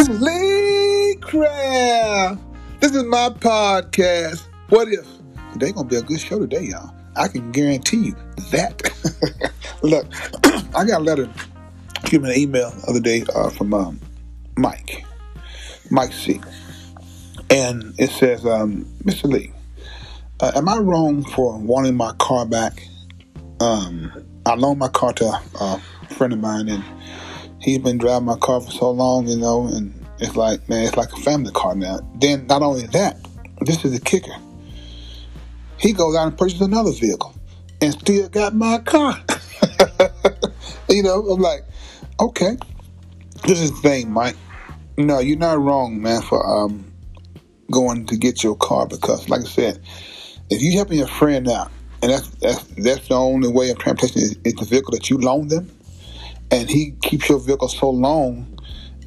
This is Lee Craft. This is my podcast. What if? Today gonna be a good show today, y'all. I can guarantee you that. Look, I got a letter, give me an email the other day uh, from um, Mike, Mike C. And it says, um, Mr. Lee, uh, am I wrong for wanting my car back? Um, I loaned my car to a friend of mine, and he's been driving my car for so long, you know, and it's like, man, it's like a family car now. Then, not only that, this is the kicker. He goes out and purchases another vehicle and still got my car. you know, I'm like, okay, this is the thing, Mike. No, you're not wrong, man, for um, going to get your car because, like I said, if you helping your friend out, and that's that's that's the only way of transportation is, is the vehicle that you loan them, and he keeps your vehicle so long,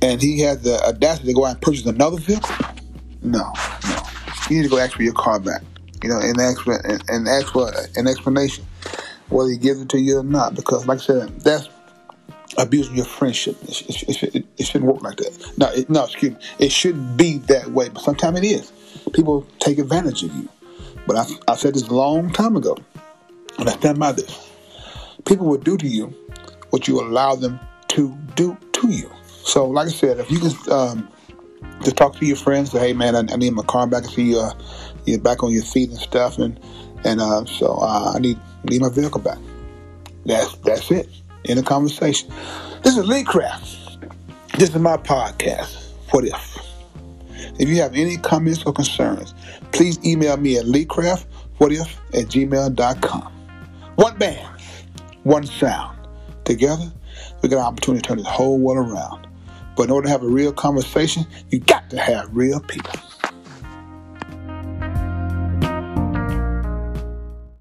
and he has the audacity to go out and purchase another vehicle. No, no, you need to go ask for your car back. You know, and ask for and, and ask for an explanation whether he gives it to you or not. Because, like I said, that's abusing your friendship. It, it, it, it shouldn't work like that. No, no, excuse me. It shouldn't be that way, but sometimes it is. People take advantage of you. But I, I said this a long time ago, and I stand by this. People will do to you what you allow them to do to you. So, like I said, if you can um, just talk to your friends, say, "Hey, man, I, I need my car back. I see you, uh, you're back on your feet and stuff, and and uh, so uh, I need need my vehicle back." That's that's it. In a conversation. This is Lee Craft. This is my podcast. What if? If you have any comments or concerns, please email me at leecraftwhatif at gmail.com. One band, one sound. Together, we got an opportunity to turn this whole world around. But in order to have a real conversation, you got to have real people.